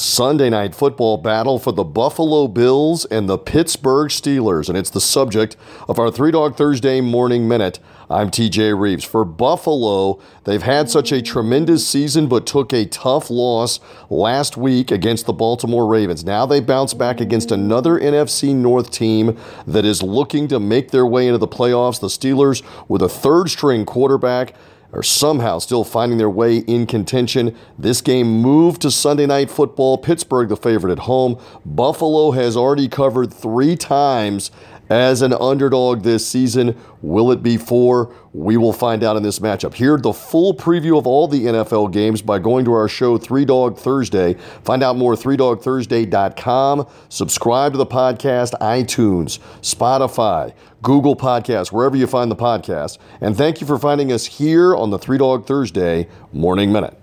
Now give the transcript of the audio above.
Sunday night football battle for the Buffalo Bills and the Pittsburgh Steelers, and it's the subject of our Three Dog Thursday Morning Minute. I'm TJ Reeves. For Buffalo, they've had such a tremendous season but took a tough loss last week against the Baltimore Ravens. Now they bounce back against another NFC North team that is looking to make their way into the playoffs. The Steelers with a third string quarterback are somehow still finding their way in contention. This game moved to Sunday night football. Pittsburgh, the favorite at home. Buffalo has already covered three times as an underdog this season. Will it be four? We will find out in this matchup. Hear the full preview of all the NFL games by going to our show, Three Dog Thursday. Find out more, 3dogthursday.com. Subscribe to the podcast, iTunes, Spotify, Google Podcasts, wherever you find the podcast. And thank you for finding us here on the Three Dog Thursday Morning Minute.